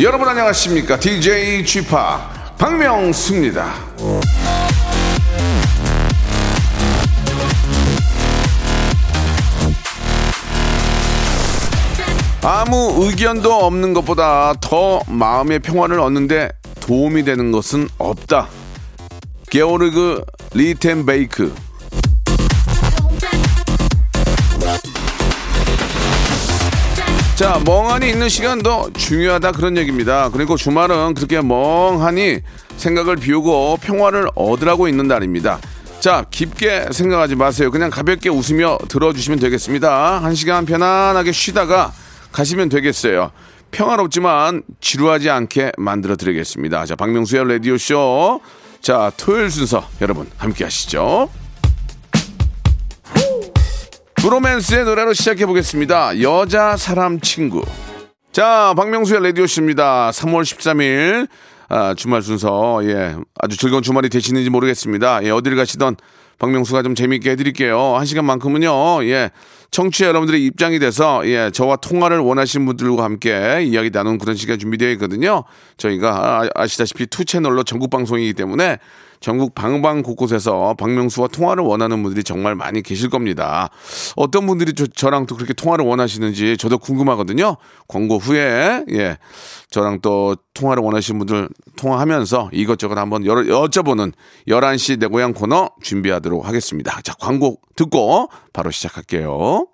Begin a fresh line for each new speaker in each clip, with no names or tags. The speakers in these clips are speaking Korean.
여러분 안녕하십니까? DJ Chip 박명수입니다. 아무 의견도 없는 것보다 더 마음의 평화를 얻는데 도움이 되는 것은 없다. 게오르그 리텐베이크. 자, 멍하니 있는 시간도 중요하다 그런 얘기입니다. 그리고 주말은 그렇게 멍하니 생각을 비우고 평화를 얻으라고 있는 날입니다. 자, 깊게 생각하지 마세요. 그냥 가볍게 웃으며 들어주시면 되겠습니다. 한 시간 편안하게 쉬다가 가시면 되겠어요. 평화롭지만 지루하지 않게 만들어 드리겠습니다. 자, 박명수의 라디오쇼. 자, 토요일 순서 여러분 함께 하시죠. 브로맨스의 노래로 시작해 보겠습니다. 여자 사람 친구. 자, 박명수의 라디오쇼입니다. 3월 13일 아, 주말 순서 예 아주 즐거운 주말이 되시는지 모르겠습니다. 예, 어디를 가시던 박명수가 좀 재미있게 해드릴게요. 한 시간만큼은요. 예 청취자 여러분들의 입장이 돼서 예 저와 통화를 원하시는 분들과 함께 이야기 나누는 그런 시간 준비되어 있거든요. 저희가 아, 아시다시피 two 채널로 전국 방송이기 때문에 전국 방방 곳곳에서 박명수와 통화를 원하는 분들이 정말 많이 계실 겁니다. 어떤 분들이 저, 랑또 그렇게 통화를 원하시는지 저도 궁금하거든요. 광고 후에 예 저랑 또 통화를 원하시는 분들 통화하면서 이것저것 한번 여러, 여쭤보는 11시 내 고향 코너 준비하도록 하겠습니다. 자 광고 듣고 바로 시작할게요.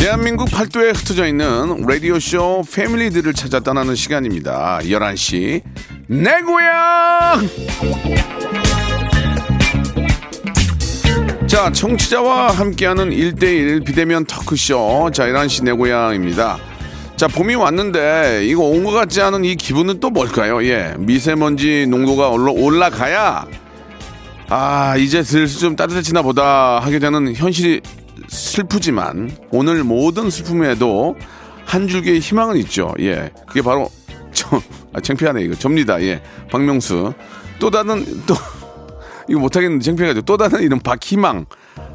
대한민국 팔도에 흩어져 있는 라디오쇼 패밀리들을 찾아 떠나는 시간입니다. 11시 내 고향! 자, 청취자와 함께하는 1대1 비대면 터크쇼. 자, 11시 내 고향입니다. 자, 봄이 왔는데 이거 온 것 같지 않은 이 기분은 또 뭘까요? 예. 미세먼지 농도가 올라- 올라가야 아, 이제 슬슬 좀 따뜻해지나 보다 하게 되는 현실이 슬프지만 오늘 모든 슬픔에도 한 줄기의 희망은 있죠. 예. 그게 바로 저, 아, 창피하네, 이거. 접니다. 예. 박명수. 또 다른, 또, 이거 못하겠는데 창피해가지고 또 다른 이름 박희망.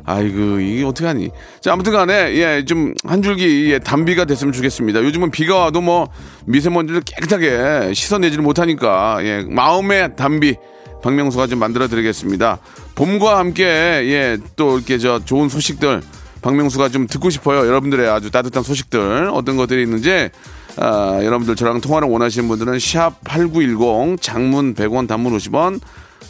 아이고, 이게 어떡하니. 자, 아무튼 간에, 예, 좀, 한 줄기, 예, 단비가 됐으면 좋겠습니다. 요즘은 비가 와도 뭐, 미세먼지를 깨끗하게 씻어내지를 못하니까, 예, 마음의 단비. 박명수가 좀 만들어 드리겠습니다. 봄과 함께, 예, 또 이렇게 저 좋은 소식들, 박명수가 좀 듣고 싶어요. 여러분들의 아주 따뜻한 소식들, 어떤 것들이 있는지, 아, 여러분들 저랑 통화를 원하시는 분들은 샵 8910 장문 100원 단문 50원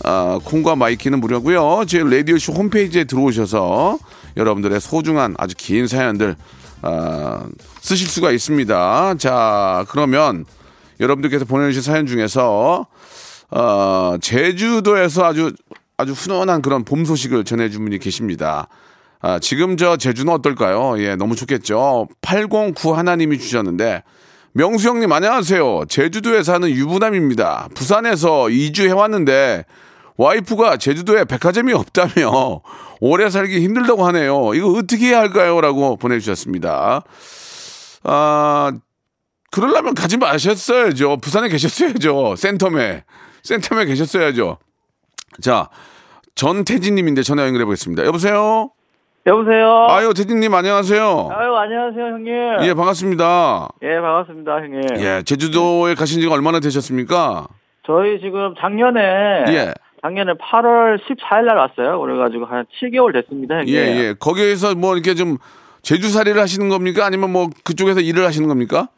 아, 콩과 my K는 무료고요. 저희 라디오쇼 홈페이지에 들어오셔서 여러분들의 소중한 아주 긴 사연들 아, 쓰실 수가 있습니다. 자, 그러면 여러분들께서 보내주신 사연 중에서 어, 제주도에서 아주 아주 훈훈한 그런 봄 소식을 전해준 분이 계십니다. 아, 지금 저 제주는 어떨까요? 예, 너무 좋겠죠. 809 하나님이 주셨는데 명수 형님 안녕하세요. 제주도에 사는 유부남입니다. 부산에서 2주 해 왔는데 와이프가 제주도에 백화점이 없다며 오래 살기 힘들다고 하네요. 이거 어떻게 해야 할까요? 라고 보내주셨습니다. 아, 그러려면 가지 마셨어야죠. 부산에 계셨어야죠. 센텀에. 센텀에 계셨어야죠. 자, 전태진님인데 전화 연결해 보겠습니다. 여보세요?
여보세요.
아유, 태진님 안녕하세요.
아유 안녕하세요 형님.
예, 반갑습니다.
예, 반갑습니다 형님.
예, 제주도에 가신 지가 얼마나 되셨습니까?
저희 지금 작년에
예.
작년에 8월 14일 날 왔어요. 그래가지고 한 7개월 됐습니다 형님.
예, 예. 거기에서 뭐 이렇게 좀 제주살이를 하시는 겁니까? 아니면 뭐 그쪽에서 일을 하시는 겁니까?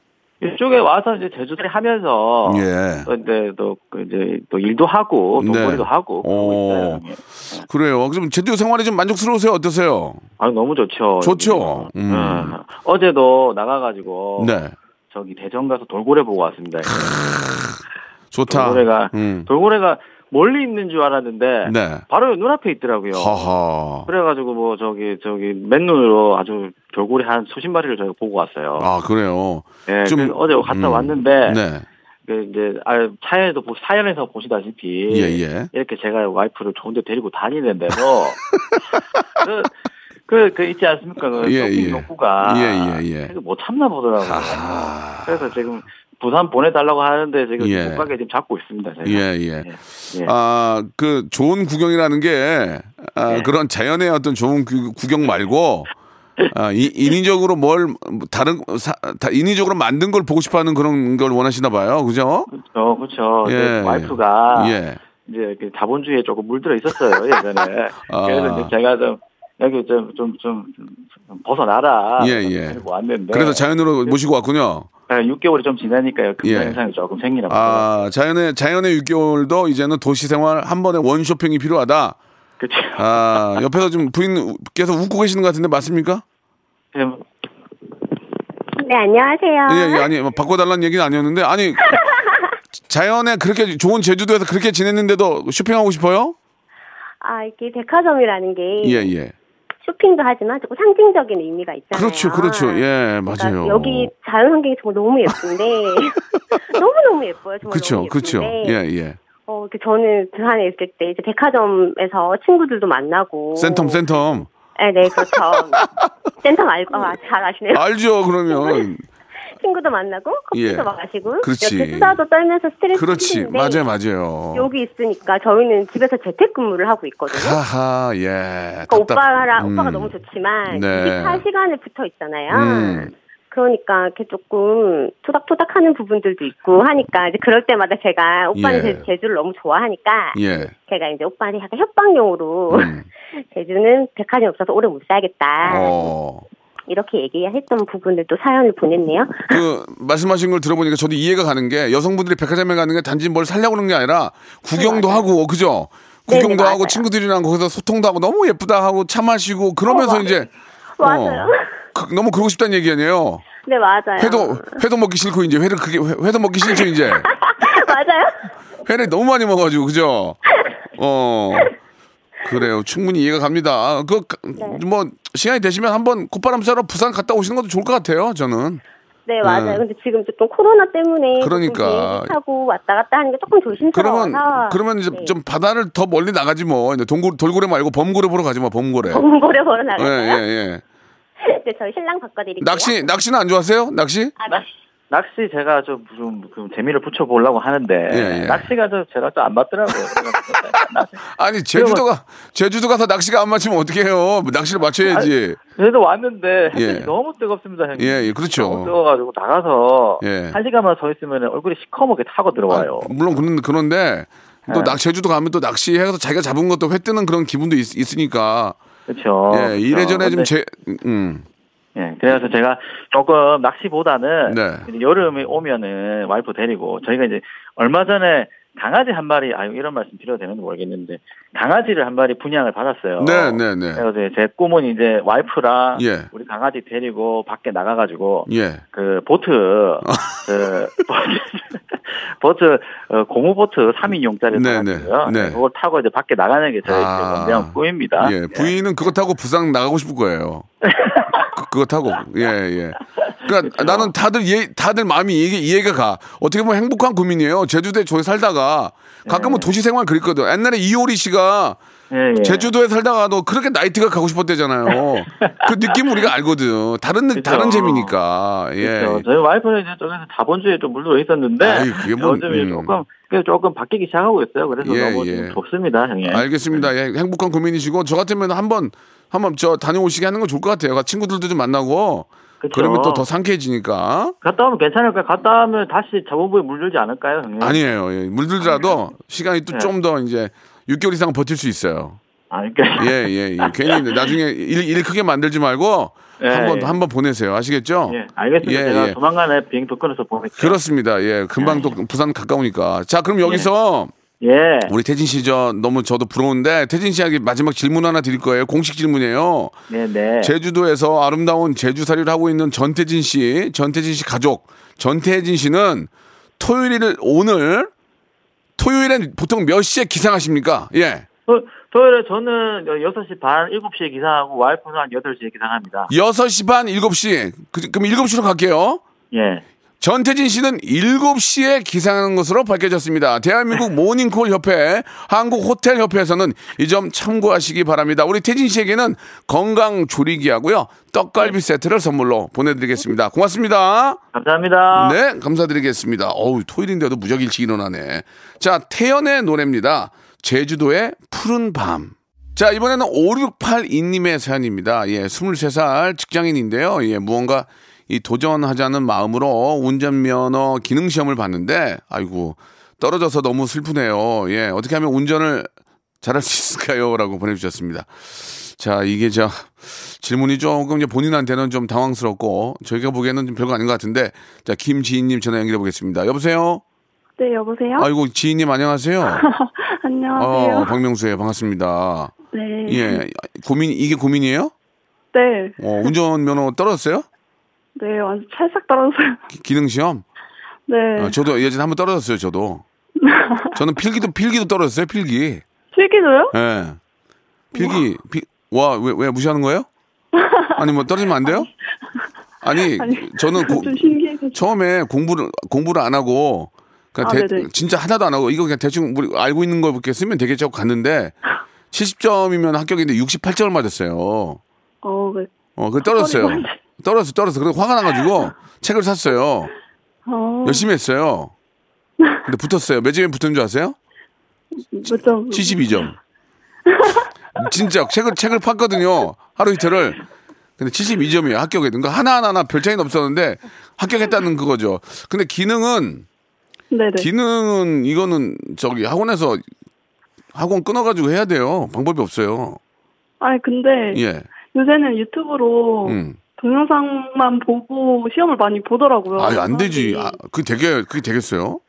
이쪽에 와서 이제 제주도를 하면서
예.
또 이제 또그 이제 또 일도 하고
네.
돈벌이도 하고 그러고
오.
있어요. 형님.
그래요. 그럼 제주도 생활이 좀 만족스러우세요? 어떠세요?
아 너무 좋죠.
좋죠. 음.
예. 어제도 나가가지고
네.
저기 대전 가서 돌고래 보고 왔습니다.
좋다.
돌고래가
음.
돌고래가 멀리 있는 줄 알았는데
네.
바로 눈앞에 있더라고요.
하하.
그래가지고 뭐 저기 저기 맨눈으로 아주 돌고래 한 수십 마리를 저희가 보고 왔어요.
아, 그래요.
예,
좀,
어제 갔다
음.
왔는데
네.
그 이제 아, 차에도 보- 사연에서 보시다시피
예, 예.
이렇게 제가 와이프를 좋은데 데리고 다니는데도 그, 그, 그 있지 않습니까? 그
예, 예.
욕구가
예, 예, 예.
못 참나 보더라고요.
하하.
그래서 지금 부산 보내달라고 하는데 지금
예.
못 가게 지금 잡고 있습니다. 제가.
예, 예.
예.
아, 그 좋은 구경이라는 게 아,
네.
그런 자연의 어떤 좋은 구, 구경 말고 아, 이, 인위적으로 뭘 다른 사, 다 인위적으로 만든 걸 보고 싶어하는 그런 걸 원하시나 봐요. 그죠?
그렇죠, 그렇죠.
예.
그 와이프가
예.
이제 그 자본주의에 조금 물들어 있었어요 예전에.
아.
그래서 제가 좀 여기 좀좀 좀 벗어나라.
예, 예.
왔는데.
그래서 자연으로 모시고 왔군요.
네, 6개월이 좀 지나니까요. 금전
예.
현상이 조금 생기나 봐요.
아, 자연의 자연의 6개월도 이제는 도시 생활 한 번에 원 쇼핑이 필요하다.
그렇죠.
아, 옆에서 지금 부인께서 웃고 계시는 것 같은데 맞습니까?
그냥
네, 안녕하세요.
예, 예, 아니, 뭐 바꿔달라는 얘기는 아니었는데, 아니, 자연에 그렇게 좋은 제주도에서 그렇게 지냈는데도 쇼핑하고 싶어요?
아, 이게 백화점이라는 게
예, 예.
쇼핑도 하지만 조금 상징적인 의미가 있잖아요.
그렇죠, 그렇죠. 예,
그러니까
맞아요.
여기 자연 환경이 정말 너무 예쁜데 너무 너무 예뻐요. 정말
그렇죠,
너무
그렇죠.
예,
예.
어, 그 저는 부산에 있을 때 이제 백화점에서 친구들도 만나고
센텀, 센텀.
네, 네, 그렇죠. 센텀 알고 아, 잘 아시네요.
알죠, 그러면.
친구도 만나고 커피도
예.
마시고
그렇지.
이렇게 수다도 떨면서 스트레스
그렇지. 맞아요, 맞아요.
여기 있으니까 저희는 집에서 재택근무를 하고 있거든요.
하하, 예.
그러니까 오빠랑
음.
오빠가 너무 좋지만
네.
24시간을 붙어 있잖아요.
음.
그러니까 이렇게 조금 토닥토닥 하는 부분들도 있고 하니까 이제 그럴 때마다 제가 오빠는
예.
제- 제주를 너무 좋아하니까
예.
제가 이제 오빠한테 약간 협박용으로
음.
제주는 백화점 없어서 오래 못 살겠다
어.
이렇게 얘기했던 부분들도 사연을 보냈네요.
그 말씀하신 걸 들어보니까 저도 이해가 가는 게 여성분들이 백화점에 가는 게 단지 뭘 살려고 그러는 게 아니라 구경도 하고 그죠?
네네,
구경도 하고
맞아요.
친구들이랑 거기서 소통도 하고 너무 예쁘다 하고 차 마시고 그러면서
어,
이제
맞아요.
어, 그- 너무 그러고 싶다는 얘기 아니에요.
네 맞아요.
회도 회도 먹기 싫고 이제 회를 그게 회- 회도 먹기 싫죠 이제
맞아요.
회를 너무 많이 먹어가지고 그죠? 어 그래요 충분히 이해가 갑니다. 그뭐
네.
시간이 되시면 한번 콧바람 쐬러 부산 갔다 오시는 것도 좋을 것 같아요 저는.
네 맞아요.
네.
근데 지금 조금 코로나 때문에
그러니까.
타고 왔다 갔다 하는 게 조금 조심스러워서
그러면 그러면 이제
네.
좀 바다를 더 멀리 나가지 뭐 이제 동굴 돌고래 말고 범고래 보러 가지 마 범고래.
범고래 보러
예,
나가요.
예, 예.
네, 저희 신랑 바꿔드릴게요.
낚시 낚시는 안 좋아하세요? 낚시?
아,
낚- 낚시 제가 좀, 좀, 그 재미를 붙여보려고 하는데,
예, 예.
낚시가 좀 제가 좀 안 맞더라고요.
아니 제주도가 제주도 가서 낚시가 안 맞으면 어떻게 해요? 낚시를 맞춰야지.
그래도 왔는데,
예.
너무 뜨겁습니다, 형님.
예, 예, 그렇죠.
너무 뜨거워가지고 나가서,
예.
한 시간만 서 있으면 얼굴이 시커멓게 타고 들어와요.
아, 물론 그런 그런데 또
예.
낚 제주도 가면 또 낚시해서 자기가 잡은 것도 회 뜨는 그런 기분도 있, 으니까
그렇죠.
예, 이래저래 좀
근데-
제, 음,
예, 그래서 제가 조금 낚시보다는
네.
여름에 오면은 와이프 데리고 저희가 이제 얼마 전에 강아지 한 마리 아유 이런 말씀 드려도 되는지 모르겠는데 강아지를 한 마리 분양을 받았어요.
네, 네, 네.
그래서 제 꿈은 이제 와이프랑
예.
우리 강아지 데리고 밖에 나가가지고
예.
그 보트 그 보트 어, 고무 보트 3인용짜리
네,
사가지고요.
네, 네.
그걸 타고 이제 밖에 나가는 게 저의
아.
원대한 꿈입니다.
예, 부인은 그거 타고 부산 나가고 싶을 거예요. 그, 그거 타고, 예, 예. 그러니까 나는 다들 예, 다들 마음이 이해, 이해가 가. 어떻게 보면 행복한 고민이에요. 제주도에 저기 살다가 가끔은 도시 생활 그랬거든. 옛날에 이효리 씨가
예, 예.
제주도에 살다가도 그렇게 나이트가 가고 싶었대잖아요. 그 느낌 우리가 알거든. 다른 느-
그쵸.
다른 재미니까. 예.
그렇죠. 저희 와이프는 이제 저기서 자본주의에 좀 물들어 있었는데
아이, 그게 뭐,
요즘 에
음.
조금 조금 바뀌기 시작하고 있어요. 그래서
예,
너무
예.
좀 좋습니다, 형님.
알겠습니다. 예, 행복한 고민이시고 저 같으면 한번 한번 저 다녀오시게 하는 건 좋을 것 같아요. 친구들도 좀 만나고
그쵸.
그러면 또 더 상쾌해지니까.
갔다 오면 괜찮을까요? 갔다 오면 다시 자본부에 물들지 않을까요, 형님?
아니에요. 예, 물들더라도 시간이 또
네.
좀더 이제 6개월 이상 버틸 수 있어요.
아, 그러니까
예, 예, 예. 괜히 나중에 일, 일 크게 만들지 말고
예,
한번
예.
한번 보내세요. 아시겠죠?
예, 알겠습니다.
예,
제가
예.
조만간에 비행도 끊어서 보낼게요.
그렇습니다. 예, 금방 또 부산 가까우니까. 자, 그럼 여기서
예.
우리 태진 씨 저 너무 저도 부러운데 태진 씨에게 마지막 질문 하나 드릴 거예요. 공식 질문이에요.
네, 네.
제주도에서 아름다운 제주살이를 하고 있는 전태진 씨, 전태진 씨 가족, 전태진 씨는 토요일을 오늘 토요일엔 보통 몇 시에 기상하십니까? 예.
토, 토요일에 저는 6시 반, 7시에 기상하고 와이프는 한 8시에 기상합니다.
6시 반, 7시. 그, 그럼 7시로 갈게요.
예.
전태진 씨는 7시에 기상하는 것으로 밝혀졌습니다. 대한민국 모닝콜 협회, 한국 호텔 협회에서는 이 점 참고하시기 바랍니다. 우리 태진 씨에게는 건강 조리기하고요. 떡갈비 세트를 선물로 보내드리겠습니다. 고맙습니다.
감사합니다.
네, 감사드리겠습니다. 어우, 토요일인데도 무적 일찍 일어나네. 자, 태연의 노래입니다. 제주도의 푸른 밤. 자, 이번에는 5682님의 사연입니다. 예, 23살 직장인인데요. 예, 무언가 이 도전하자는 마음으로 운전면허 기능 시험을 봤는데, 아이고, 떨어져서 너무 슬프네요. 예, 어떻게 하면 운전을 잘할 수 있을까요? 라고 보내주셨습니다. 자, 이게 저 질문이 조금 이제 본인한테는 좀 당황스럽고 저희가 보기에는 좀 별거 아닌 것 같은데 자, 김지인님 전화 연결해 보겠습니다. 여보세요?
네, 여보세요?
아이고, 지인님 안녕하세요.
안녕하세요.
어, 박명수예요. 반갑습니다.
네.
예, 고민, 이게 고민이에요?
네.
어, 운전면허 떨어졌어요?
네, 완전 찰싹 떨어졌어요.
기- 기능 시험?
네.
어, 저도 예전에 한번 떨어졌어요, 저도. 저는 필기도, 필기도 떨어졌어요, 필기.
필기도요?
예. 필기, 필, 와, 왜, 왜 무시하는 거예요? 아니, 뭐 떨어지면 안 돼요? 아니,
아니,
저는 고. 처음에 공부를 공부를 안 하고 그냥
아,
대-. 진짜 하나도 안 하고 이거 그냥 대충 우리 알고 있는 거 이렇게 쓰면 되겠지 하고 갔는데 70점이면 합격인데 68점을 맞았어요.
어, 네.
어, 그 떨어졌어요. 떨어졌어, 떨어졌어. 그래서 화가 나가지고 책을 샀어요.
어,
열심히 했어요. 근데 붙었어요. 몇 점에 붙은 줄 아세요?
몇 점?
72점. 진짜 책을 책을 팠거든요. 하루 이틀을. 근데 72점이에요. 합격에. 그러니까 하나하나 별 차이는 없었는데 합격했다는 그거죠. 근데 기능은
네네.
기능은 이거는 저기 학원에서 학원 끊어가지고 해야 돼요. 방법이 없어요.
아니, 근데
예.
요새는 유튜브로
음.
동영상만 보고 시험을 많이 보더라고요.
아, 안 되지. 아, 그게 되게 그게 되겠어요?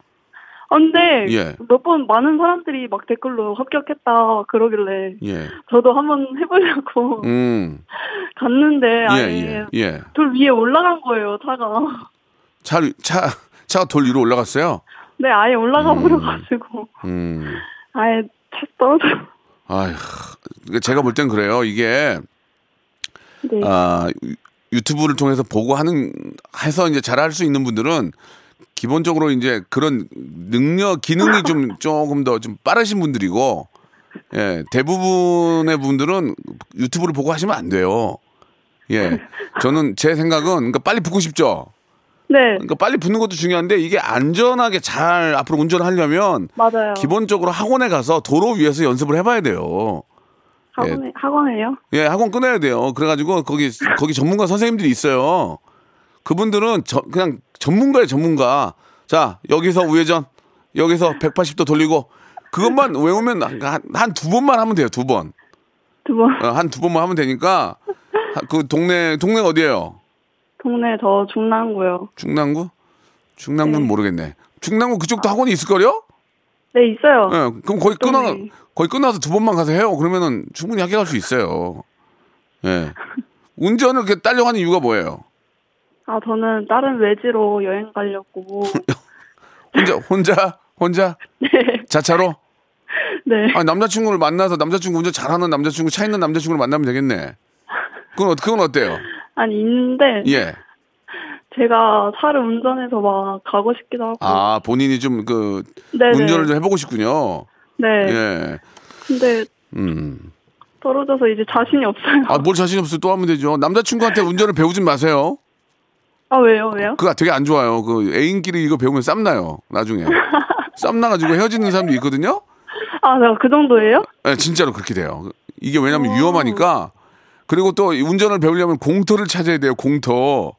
아, 근데
예.
몇 번 많은 사람들이 막 댓글로 합격했다 그러길래
예.
저도 한번 해보려고
음.
갔는데
예,
아예
예. 예.
돌 위에 올라간 거예요 차가.
차, 차, 차가 돌 위로 올라갔어요?
네, 아예 올라가 버려가지고
음.
아예 차 떨어져.
아휴. 제가 볼 땐 그래요. 이게,
네.
아, 유- 유튜브를 통해서 보고 하는, 해서 이제 잘할 수 있는 분들은 기본적으로 이제 그런 능력, 기능이 좀 조금 더 좀 빠르신 분들이고, 예, 대부분의 분들은 유튜브를 보고 하시면 안 돼요. 예. 저는 제 생각은, 그러니까 빨리 붙고 싶죠?
네,
그러니까 빨리 붙는 것도 중요한데 이게 안전하게 잘 앞으로 운전을 하려면
맞아요.
기본적으로 학원에 가서 도로 위에서 연습을 해봐야 돼요.
학원에 학원에요?
예, 학원 끊어야 돼요. 그래가지고 거기 거기 전문가 선생님들이 있어요. 그분들은 저- 그냥 전문가의 전문가. 자 여기서 우회전, 여기서 180도 돌리고 그것만 외우면 한 두 번만 하면 돼요. 두 번.
두 번.
어, 한두 번만 하면 되니까 하- 그 동네 동네 어디예요?
동네 저 중랑구요.
중랑구? 중랑구는
네.
모르겠네. 중랑구 그쪽도 학원이 있을걸요?
네 있어요.
예, 그럼 거기 끊어. 거기 끝나서 두 번만 가서 해요. 그러면은 충분히 합격할 수 있어요. 예. 운전을 이렇게 딸려고 하는 이유가 뭐예요?
아 저는 다른 외지로 여행 가려고.
혼자 혼자 혼자
네,
자차로?
네.
아 남자친구를 만나서 남자친구 운전 잘하는 남자친구 차 있는 남자친구를 만나면 되겠네. 그건 어- 그건 어때요?
아니 있는데
예.
제가 차를 운전해서 막 가고 싶기도 하고.
아 본인이 좀 그
네네.
운전을 좀 해보고 싶군요.
네.
예.
근데
음.
떨어져서 이제 자신이 없어요.
아 뭘 자신 없어 또 하면 되죠. 남자친구한테 운전을 배우진 마세요.
아 왜요 왜요?
그거 되게 안 좋아요. 그 애인끼리 이거 배우면 쌈 나요. 나중에 쌈 나가지고 헤어지는 사람도 있거든요.
아 그 정도예요?
네, 진짜로 그렇게 돼요. 이게 왜냐면 위험하니까. 그리고 또 운전을 배우려면 공터를 찾아야 돼요. 공터.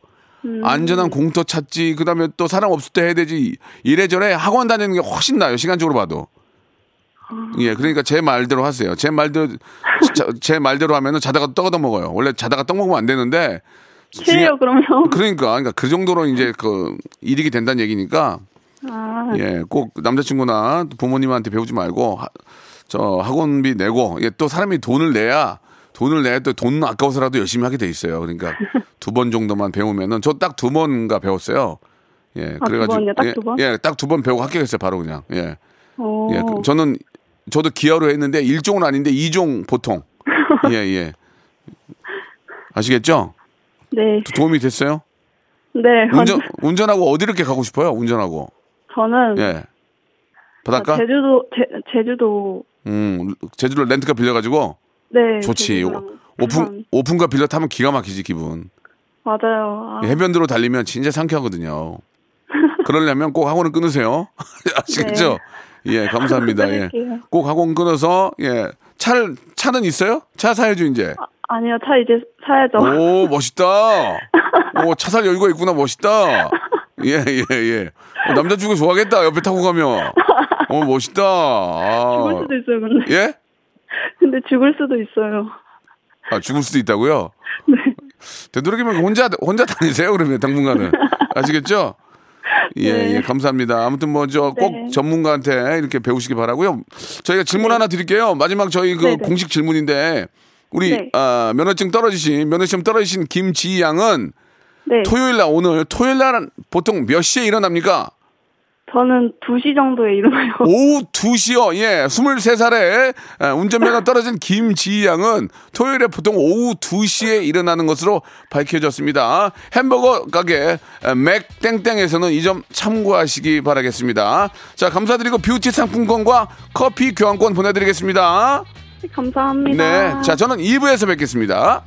안전한 공터 찾지. 그 다음에 또 사람 없을 때 해야 되지. 이래저래 학원 다니는 게 훨씬 나아요. 시간적으로 봐도. 예, 그러니까 제 말대로 하세요. 제 말대로 자- 제 말대로 하면은 자다가 떡 얻어 먹어요. 원래 자다가 떡 먹으면 안 되는데
싫어요, 그러면.
그러니까 그러니까 그 정도로 이제 그 이익이 된다는 얘기니까
아,
예, 꼭 남자친구나 부모님한테 배우지 말고 하- 저 학원비 내고 예, 또 사람이 돈을 내야 돈을 내야 또 돈 아까워서라도 열심히 하게 돼 있어요. 그러니까 두 번 정도만 배우면은 저 딱 두 번가 배웠어요. 예,
아, 두 번이요? 딱 두 번?
예, 딱 두 번 배우고 합격했어요. 바로 그냥. 예.
어,
예, 그- 저는 저도 기아로 했는데 1종은 아닌데 2종 보통. 예, 예. 아시겠죠?
네,
도움이 됐어요?
네.
운전 운전하고 어디 이렇게 가고 싶어요? 운전하고.
저는
예. 바닷가?
아, 제주도, 제, 제주도,
음, 제주도 렌트카 빌려가지고
네.
좋지. 오픈. 오픈카 빌려 타면 기가 막히지 기분.
맞아요. 아,
해변도로 달리면 진짜 상쾌하거든요. 그러려면 꼭 학원을 끊으세요. 아시겠죠? 예, 감사합니다. 예. 꼭 학원 끊어서 예. 차를 차는 있어요? 차 사야죠 이제.
아 니요, 차 이제 사야죠.
오 멋있다. 오차 살 여유가 있구나 멋있다. 예 예 예. 어, 남자친구 좋아하겠다 옆에 타고 가면. 어 멋있다. 아.
죽을 수도 있어요, 근데.
예?
근데 죽을 수도 있어요.
아 죽을 수도 있다고요?
네.
되도록이면 혼자 혼자 다니세요 그러면 당분간은 아시겠죠? 예,
네.
예, 감사합니다. 아무튼 뭐 저꼭
네.
전문가한테 이렇게 배우시기 바라고요. 저희가 질문 하나 드릴게요. 마지막 저희 그
네, 네.
공식 질문인데 우리
네.
아, 면허증 떨어지신 면허시험 떨어지신 김지희 양은
네.
토요일 날 오늘 토요일 날 보통 몇 시에 일어납니까?
저는 2시 정도에 일어나요.
오후 2시요. 예, 23살에 운전면허 떨어진 김지희 양은 토요일에 보통 오후 2시에 일어나는 것으로 밝혀졌습니다. 햄버거 가게 에, 맥땡땡에서는 이 점 참고하시기 바라겠습니다. 자, 감사드리고 뷰티 상품권과 커피 교환권 보내드리겠습니다.
감사합니다.
네, 자, 저는 2부에서 뵙겠습니다.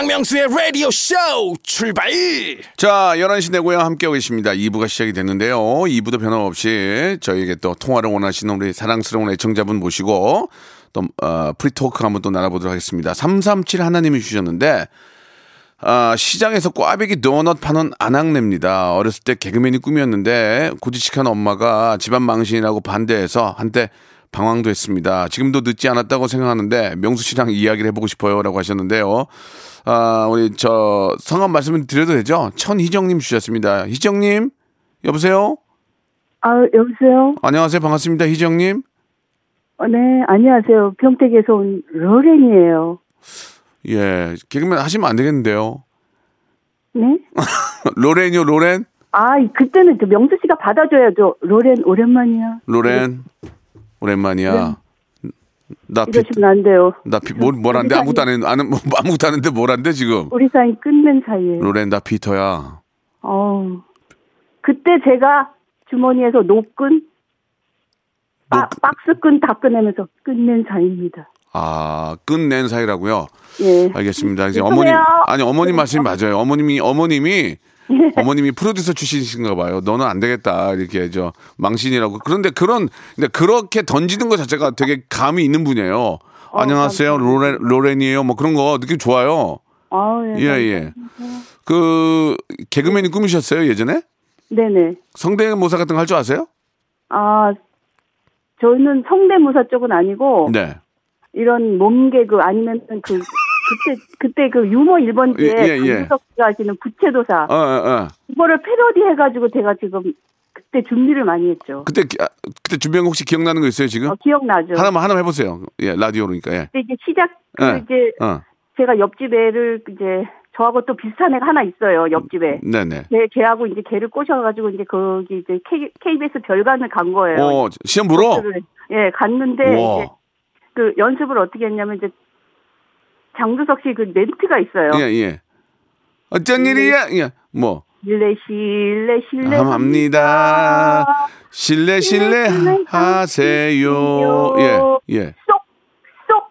박명수의 라디오 쇼 출발
자, 11시 내고요. 함께하고 계십니다. 2부가 시작이 됐는데요. 2부도 변함없이 저희에게 또 통화를 원하시는 우리 사랑스러운 애청자분 모시고 또, 어, free talk 한번 또 나눠보도록 하겠습니다. 337 하나님이 주셨는데, 아, 시장에서 꽈배기 도넛 파는 아낙네입니다. 어렸을 때 개그맨이 꿈이었는데 고지식한 엄마가 집안 망신이라고 반대해서 한때 방황도 했습니다. 지금도 늦지 않았다고 생각하는데 명수 씨랑 이야기를 해보고 싶어요라고 하셨는데요. 아, 우리 저 성함 말씀을 드려도 되죠? 천희정님 주셨습니다. 희정님 여보세요?
아, 여보세요?
안녕하세요. 반갑습니다. 희정님.
어, 네, 안녕하세요. 평택에서 온 로렌이에요.
예, 개그맨 하시면 안 되겠는데요.
네?
로렌이요, 로렌?
아, 그때는 저 명수 씨가 받아줘야죠. 로렌, 오랜만이야.
로렌. 오랜만이야. 나 비,
이러시면 안 돼요.
나 비, 뭘, 뭘 한데? 아무것도 안 했는데, 안, 뭐, 아무것도 안 했는데 뭘 한데, 지금?
우리 사이 끝낸 사이에.
로렌, 나 피터야.
어. 그때 제가 주머니에서 노끈, 빠,
노끈.
박스끈 다 꺼내면서 끝낸 사이입니다.
아, 끝낸 사이라고요?
예.
알겠습니다. 이제. 어머님, 아니, 어머님 말씀이 맞아요. 어머님이, 어머님이, 어머님이 프로듀서 출신이신가 봐요. 너는 안 되겠다. 이렇게, 저, 망신이라고. 그런데 그런, 근데 그렇게 던지는 것 자체가 되게 감이 있는 분이에요. 안녕하세요. 로렌, 로렌이에요. 뭐 그런 거 느낌 좋아요.
아, 예.
예, 예. 그, 개그맨이 꿈이셨어요, 예전에?
네 네.
성대모사 같은 거 할 줄 아세요?
아, 저는 성대모사 쪽은 아니고,
네.
이런 몸개그 아니면 그 그때 그때 그 유머 1번지에
예, 예, 예.
강수석 씨가 하시는 부채도사
어, 어, 어.
그거를 패러디 해가지고 제가 지금 그때 준비를 많이 했죠.
그때, 기- 아, 그때 준비한 거 혹시 기억나는 거 있어요, 지금?
어, 기억나죠.
하나만, 하나만 해보세요. 예, 라디오니까, 예.
그때 이제 시작 그
예.
이제
어,
제가 옆집 애를 이제 저하고 또 비슷한 애가 하나 있어요 옆집에.
네네.
걔, 걔하고 이제 걔를 꼬셔가지고 이제 거기 이제 K, KBS 별관을 간 거예요.
어, 시험 보러?
예, 갔는데
와.
이제 그 연습을 어떻게 했냐면 이제 장두석 씨 그 멘트가 있어요.
예, 예. 어쩐 일이야? 예, 뭐.
실례 실례 실례
합니다. 실례, 실례 하세요. 예, 예.
쏙쏙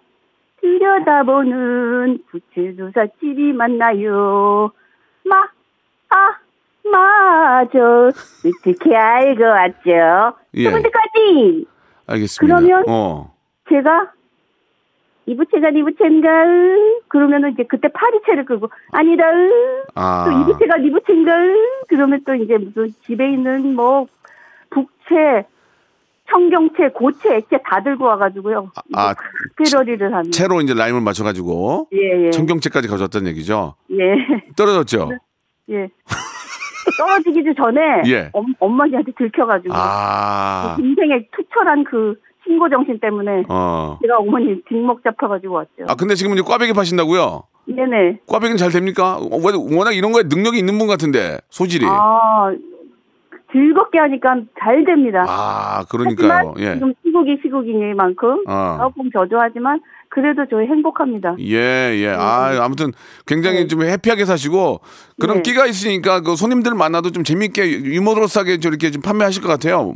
들여다보는 부채조사 집이 맞나요? 마, 아, 맞아. 어떻게 알고 왔죠?
예.
두 번째까지
알겠습니다.
그러면-
어.
제가 이부채가 니부채인가? 그러면은 이제 그때 파리채를 끌고 아니다.
아.
또 이부채가 니부채인가? 그러면 또 이제 무슨 집에 있는 뭐 북채, 청경채, 고채, 액채 다 들고 와가지고요.
아,
꾀러리를 하는.
채로 이제 라임을 맞춰가지고
예, 예.
청경채까지 가져왔다는 얘기죠.
예.
떨어졌죠.
예. 떨어지기 전에
예.
엄, 엄마한테 들켜가지고
아,
인생의 투철한 그 신고 정신 때문에
어.
제가 어머니 뒷목 잡혀가지고 왔죠.
아 근데 지금 이제 꽈배기 파신다고요?
네네.
꽈배기는 잘 됩니까? 어, 워- 워낙 이런 거에 능력이 있는 분 같은데 소질이.
아 즐겁게 하니까 잘 됩니다.
아, 그러니까요. 예.
지금 시국이 시국이니만큼
어.
조금 저조하지만 그래도 저희 행복합니다.
예, 예. 아, 아무튼 굉장히 좀 해피하게 사시고 그런
네.
끼가 있으니까 그 손님들 만나도 좀 재밌게 유머러스하게 저렇게 좀 판매하실 것 같아요.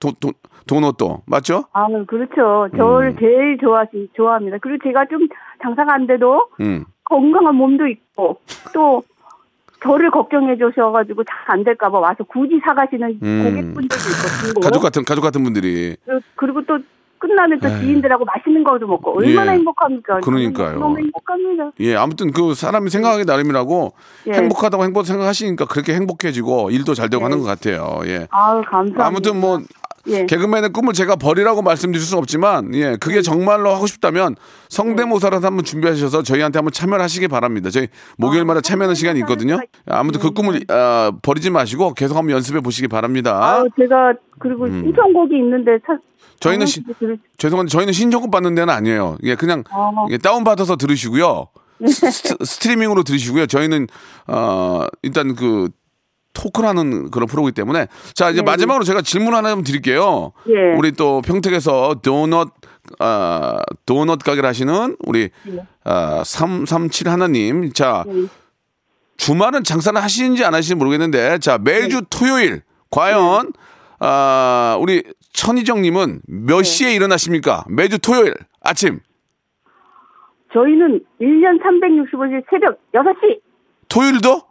도, 도, 도넛도 맞죠?
아 그렇죠. 저를
음.
제일 좋아하시 좋아합니다. 그리고 제가 좀 장사가 안 돼도
음.
건강한 몸도 있고 또 저를 걱정해 주셔가지고 잘 안 될까봐 와서 굳이 사가시는
음.
고객분들도 있고
가족 같은 가족 같은 분들이
그리고 또 끝나면 또
에이.
지인들하고 맛있는 거도 먹고 얼마나
예.
행복합니까?
그러니까요.
너무 행복합니다.
예, 아무튼 그 사람이 생각하기 나름이라고
예.
행복하다고 행복 생각하시니까 그렇게 행복해지고 일도 잘 되고
네.
하는 것 같아요. 예.
아우 감사합니다.
아무튼 뭐
예.
개그맨의 꿈을 제가 버리라고 말씀드릴 수는 없지만 예 그게 정말로 하고 싶다면 성대모사라도 한번 준비하셔서 저희한테 한번 참여를 하시기 바랍니다. 저희 목요일마다 참여하는 시간이 있거든요. 아무튼 그 꿈을 아, 버리지 마시고 계속 한번 연습해 보시기 바랍니다.
아우 제가 그리고 신청곡이 있는데 차,
음. 저희는 시- 죄송한데 저희는 신청곡 받는 데는 아니에요. 예 그냥
어.
예, 다운 받아서 들으시고요. 스, 스트리밍으로 들으시고요. 저희는 어 일단 그 토크라는 그런 프로그램이기 때문에 자 이제 마지막으로 제가 질문 하나 좀 드릴게요.
네. 예.
우리 또 평택에서 도넛 아 도넛 가게를 하시는 우리 아, 337 하나님 자
네.
주말은 장사를 하시는지 안 하시는지 모르겠는데 자 매주
네.
토요일 과연 아 우리 천희정님은 몇
네.
시에 일어나십니까? 매주 토요일 아침
저희는 1년 365일 새벽 6시
토요일도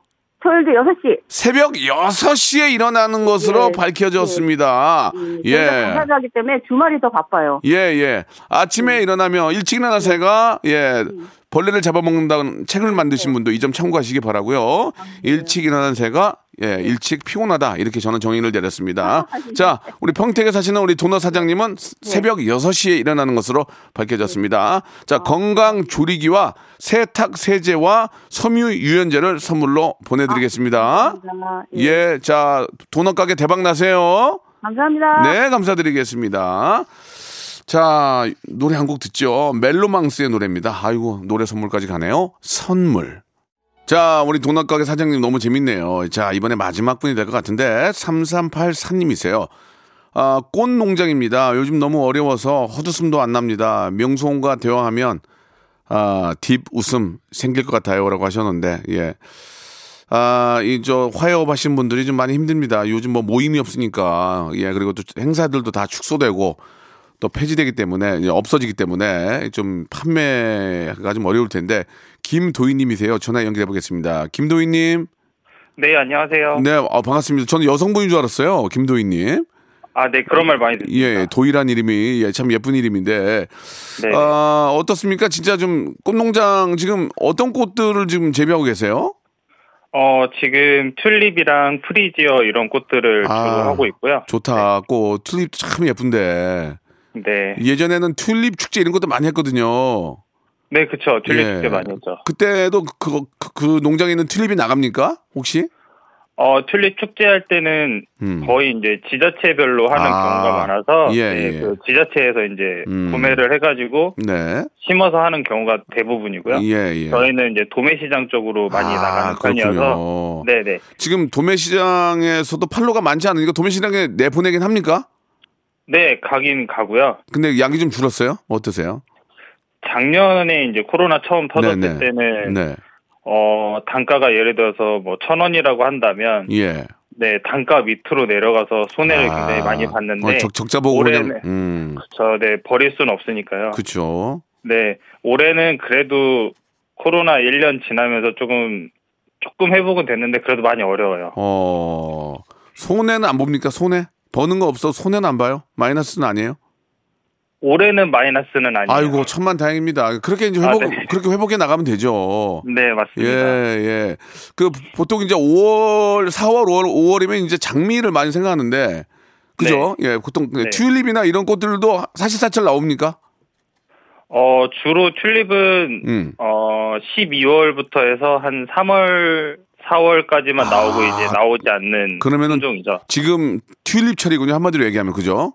토요일도 6시
새벽 6시에 일어나는 것으로
예.
밝혀졌습니다.
저희가
예.
장사를 하기 때문에 주말이 더 바빠요.
예, 예. 아침에 일어나면 일찍 일어난 새가, 예, 벌레를 잡아먹는다는 책을 만드신 분도 이 점 참고하시기 바라고요 일찍 일어난 새가, 예, 일찍 피곤하다. 이렇게 저는 정의를 내렸습니다. 자, 우리 평택에 사시는 우리 도넛 사장님은 새벽 6시에 일어나는 것으로 밝혀졌습니다. 자, 건강 조리기와 세탁 세제와 섬유 유연제를 선물로 보내 드리겠습니다.
감사합니다.
예, 자, 도넛 가게 대박 나세요.
감사합니다.
네, 감사드리겠습니다. 자, 노래 한 곡 듣죠. 멜로망스의 노래입니다. 아이고, 노래 선물까지 가네요. 선물. 자, 우리 동남가게 사장님 너무 재밌네요. 자, 이번에 마지막 분이 될 것 같은데, 3384님이세요. 아, 꽃 농장입니다. 요즘 너무 어려워서 헛웃음도 안 납니다. 명수홍과 대화하면, 아, 딥 웃음 생길 것 같아요. 라고 하셨는데, 예. 아, 이 저 화해업 하신 분들이 좀 많이 힘듭니다. 요즘 뭐 모임이 없으니까. 예, 그리고 또 행사들도 다 축소되고 또 폐지되기 때문에 없어지기 때문에 좀 판매가 좀 어려울 텐데 김도희 님이세요. 전화 연결해 보겠습니다. 김도희 님.
네, 안녕하세요.
네, 어, 반갑습니다. 저는 여성분인 줄 알았어요. 김도희 님.
아, 네, 그런 말 많이 듣습니다.
예, 도희란 이름이 예, 참 예쁜 이름인데
네.
아, 어떻습니까? 진짜 좀 꽃농장 지금 어떤 꽃들을 지금 재배하고 계세요?
어, 지금 튤립이랑 프리지어 이런 꽃들을
아.
주로 하고 있고요.
좋다. 꽃 튤립도 참 예쁜데.
네.
예전에는 튤립 축제 이런 것도 많이 했거든요.
네, 그쵸. 튤립
예.
축제 많이 했죠.
그때도 그, 그, 그 농장에 있는 튤립이 나갑니까? 혹시?
어, 튤립 축제할 때는
음.
거의 이제 지자체별로 하는
아.
경우가 많아서
예,
네,
예.
그 지자체에서 이제
음.
구매를 해가지고
네.
심어서 하는 경우가 대부분이고요.
예, 예.
저희는 이제 도매시장 쪽으로 많이
아,
나가는 편이어서. 네네.
지금 도매시장에서도 팔로가 많지 않으니까 도매시장에 내보내긴 합니까?
네, 가긴 가고요.
근데 양이 좀 줄었어요? 어떠세요?
작년에 이제 코로나 처음 터졌을
네, 네.
때는
네.
어, 단가가 예를 들어서 뭐 천 원이라고 한다면
예.
네, 단가 밑으로 내려가서 손해를
아,
굉장히 많이 봤는데
어, 적, 적자 보고
올해는
그냥 음.
저 네, 버릴 수는 없으니까요.
그렇죠.
네, 올해는 그래도 코로나 1년 지나면서 조금 조금 회복은 됐는데 그래도 많이 어려워요.
어. 손해는 안 봅니까? 손해? 버는 거 없어 손해는 안 봐요? 마이너스는 아니에요?
올해는 마이너스는 아니에요.
아이고 천만 다행입니다. 그렇게 이제 회복
아, 네.
그렇게 회복해 나가면 되죠.
네,
예,
맞습니다.
예. 그 보통 이제 5월, 4월, 5월, 5월이면 이제 장미를 많이 생각하는데 그죠? 예, 보통
네.
튜립이나 이런 꽃들도 사실사철 나옵니까?
어, 주로 튤립은
음.
어, 12월부터 해서 한 3월, 4월까지만 나오고
아,
이제 나오지 않는
그러면은
품종이죠.
지금 튤립철이군요. 한마디로 얘기하면 그죠?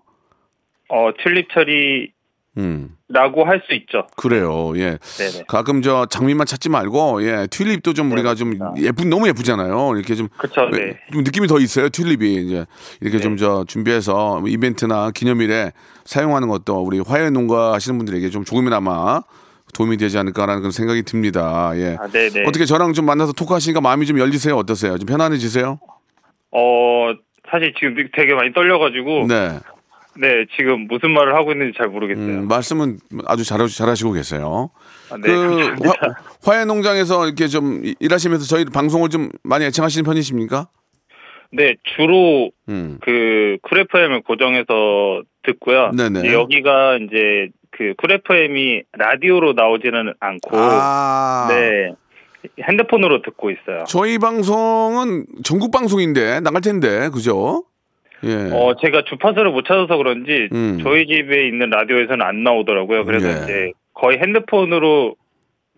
어, 튤립 처리라고
음.
할수 있죠.
그래요. 예.
네네.
가끔 저 장미만 찾지 말고 예, 튤립도 좀
네,
우리가 좀. 예쁜 너무 예쁘잖아요. 이렇게 좀
그쵸,
예,
네.
좀 느낌이 더 있어요. 튤립이 이제 이렇게
네.
좀저 준비해서 뭐 이벤트나 기념일에 사용하는 것도 우리 화훼 농가 하시는 분들에게 좀 조금이나마 도움이 되지 않을까라는 그런 생각이 듭니다. 예.
아, 네네.
어떻게 저랑 좀 만나서 토크하시니까 마음이 좀 열리세요? 어떠세요? 좀 편안해지세요?
어, 사실 지금 되게 많이 떨려가지고, 네.
네.
지금 무슨 말을 하고 있는지 잘 모르겠어요.
음, 말씀은 아주 잘, 잘하시고 계세요.
아, 네,
그. 화, 화훼 농장에서 이렇게 좀 이- 일하시면서 저희 방송을 좀 많이 애청하시는 편이십니까?
네, 주로
음.
그 쿨FM을 고정해서 듣고요.
네네.
여기가 이제 그 쿨FM이 라디오로 나오지는 않고,
아.
네. 핸드폰으로 듣고 있어요.
저희 방송은 전국 방송인데 나갈 텐데 그죠? 예.
어, 제가 주파수를 못 찾아서 그런지
음.
저희 집에 있는 라디오에서는 안 나오더라고요. 그래서
예.
이제 거의 핸드폰으로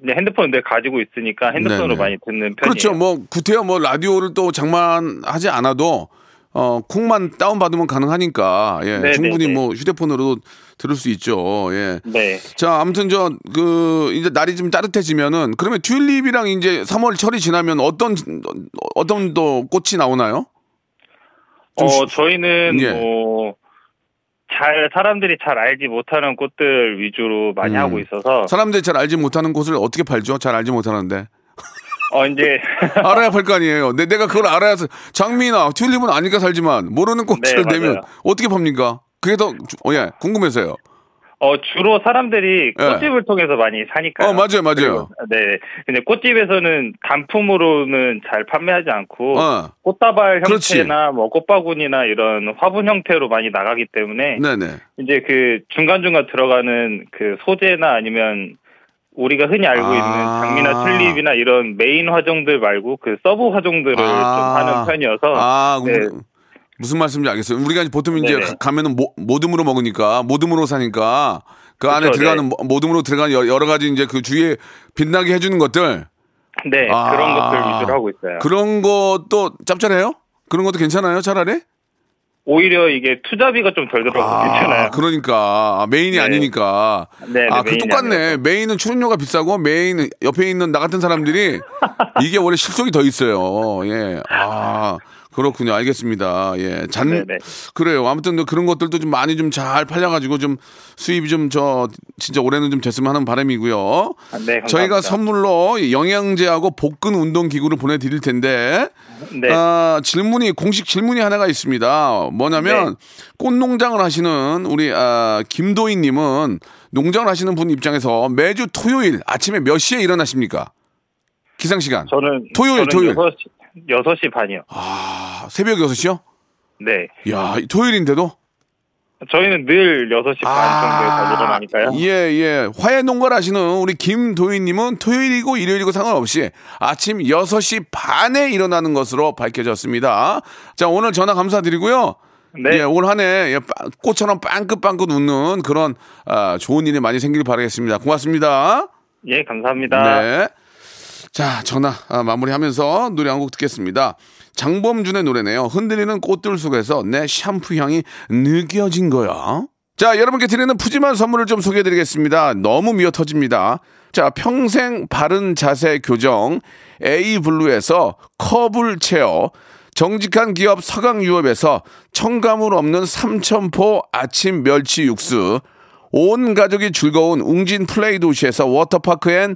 이제 핸드폰을 늘 가지고 있으니까 핸드폰으로
네네.
많이 듣는 편이에요.
그렇죠. 뭐 구태여 뭐 라디오를 또 장만하지 않아도 어 콩만 다운 받으면 가능하니까 예.
네네네.
충분히 뭐 휴대폰으로 들을 수 있죠. 예.
네.
자, 아무튼 저 그 이제 날이 좀 따뜻해지면은 그러면 튤립이랑 이제 3월 철이 지나면 어떤 어떤 또 꽃이 나오나요? 좀
어,
쉬-
저희는
예.
뭐, 잘, 사람들이 잘 알지 못하는 꽃들 위주로 많이
음.
하고 있어서,
사람들이 잘 알지 못하는 곳을 어떻게 팔죠? 잘 알지 못하는데.
어, 이제,
알아야 팔거 아니에요. 내, 내가 그걸 알아야 서 장미나 튤립은 아니까 살지만 모르는 꽃을
네,
내면. 어떻게 팝니까? 그게 더 주- 어, 예, 궁금해서요.
어, 주로 사람들이
예.
꽃집을 통해서 많이 사니까요.
어, 맞아요, 맞아요.
그리고, 네. 근데 꽃집에서는 단품으로는 잘 판매하지 않고,
어,
꽃다발
그렇지.
형태나 뭐 꽃바구니나 이런 화분 형태로 많이 나가기 때문에,
네네.
이제 그 중간중간 들어가는 그 소재나 아니면 우리가 흔히 알고
아.
있는 장미나 튤립이나 이런 메인 화종들 말고 그 sub 화종들을
아.
좀 하는 편이어서
아,
네.
무슨 말씀인지 알겠어요. 우리가 보통 이제
네네.
가- 가면은 모, 모듬으로 먹으니까 모듬으로 사니까 그 안에
그쵸,
들어가는
네.
모- 모듬으로 들어가는 여러, 가지 이제 그 주위에 빛나게 해주는 것들
네
아.
그런 것들 위주로 하고 있어요.
그런 것도 짭짤해요? 그런 것도 괜찮아요? 차라리?
오히려 이게 투자비가 좀 덜 들어가서 괜찮아요.
그러니까 main이
네.
아니니까.
네,
아,
네,
그
main이
똑같네.
아니라서.
main은 출연료가 비싸고 메인 옆에 있는 나 같은 사람들이 이게 원래 실속이 더 있어요. 예. 아. 그렇군요. 알겠습니다. 예. 잔,
네네.
그래요. 아무튼 뭐 그런 것들도 좀 많이 좀 잘 팔려 가지고 좀 수입이 좀 저 진짜 올해는 좀 됐으면 하는 바람이고요.
아, 네, 감사합니다.
저희가 선물로 영양제하고 복근 운동 기구를 보내 드릴 텐데
네.
아, 질문이 공식 질문이 하나가 있습니다. 뭐냐면
네.
꽃농장을 하시는 우리 아, 김도희 님은 농장을 하시는 분 입장에서 매주 토요일 아침에 몇 시에 일어나십니까? 기상 시간.
저는
토요일,
저는
토요일.
6시, 6시 반이요.
아, 새벽 6시요?
네.
야, 토요일인데도?
저희는 늘 6시 반 정도에 다 일어나니까요.
예, 예. 화해 농가를 하시는 우리 김도희님은 토요일이고 일요일이고 상관없이 아침 6시 반에 일어나는 것으로 밝혀졌습니다. 자, 오늘 전화 감사드리고요.
네.
예, 올 한해 꽃처럼 빵긋빵긋 웃는 그런 아, 좋은 일이 많이 생기길 바라겠습니다. 고맙습니다.
예, 감사합니다.
네. 자, 전화 아, 마무리하면서 노래 한 곡 듣겠습니다. 장범준의 노래네요. 흔들리는 꽃들 속에서 내 샴푸 향이 느껴진 거야. 자, 여러분께 드리는 푸짐한 선물을 좀 소개해 드리겠습니다. 너무 미어 터집니다. 자, 평생 바른 자세 교정 에이블루에서 커블 체어 정직한 기업 서강유업에서 첨가물 없는 삼천포 아침 멸치 육수 온 가족이 즐거운 웅진 플레이 도시에서 워터파크 and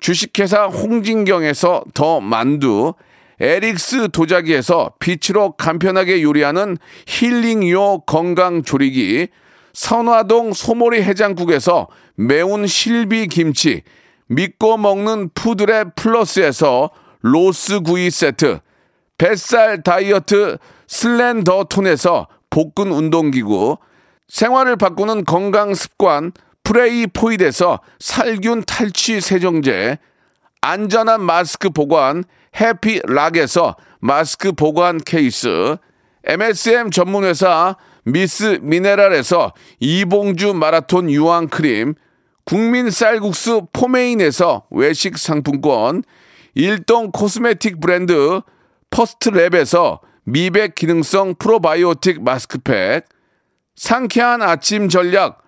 주식회사 홍진경에서 더 만두, 에릭스 도자기에서 빛으로 간편하게 요리하는 힐링요 건강조리기, 선화동 소머리 해장국에서 매운 실비 김치, 믿고 먹는 푸드랩 플러스에서 로스 구이 세트, 뱃살 다이어트 슬렌더 톤에서 복근 운동기구, 생활을 바꾸는 건강 습관 프레이 포이드에서 살균 탈취 세정제, 안전한 마스크 보관 해피락에서 마스크 보관 케이스, MSM 전문회사 미스 미네랄에서 이봉주 마라톤 유황 크림, 국민 쌀국수 포메인에서 외식 상품권, 일동 코스메틱 브랜드 퍼스트랩에서 미백 기능성 프로바이오틱 마스크팩, 상쾌한 아침 전략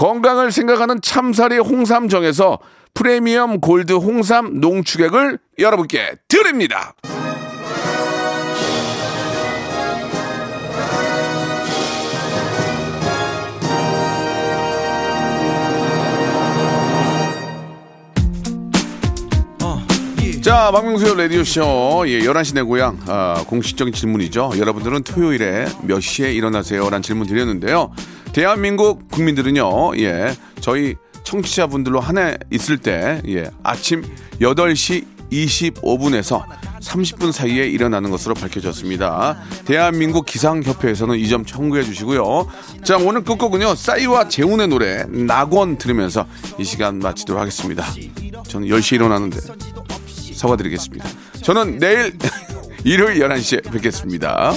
건강을 생각하는 참사리 홍삼정에서 프리미엄 골드 홍삼 농축액을 여러분께 드립니다. 자, 박명수의 라디오쇼. 예, 11시 내 고향. 아, 공식적인 질문이죠. 여러분들은 토요일에 몇 시에 일어나세요? 라는 질문 드렸는데요. 대한민국 국민들은요, 예, 저희 청취자분들로 한 해 있을 때, 예, 아침 8시 25분에서 30분 사이에 일어나는 것으로 밝혀졌습니다. 대한민국 기상협회에서는 이 점 참고해 주시고요. 자, 오늘 끝곡은요, 싸이와 재훈의 노래, 낙원 들으면서 이 시간 마치도록 하겠습니다. 저는 10시에 일어나는데 사과드리겠습니다. 저는 내일 일요일 11시에 뵙겠습니다.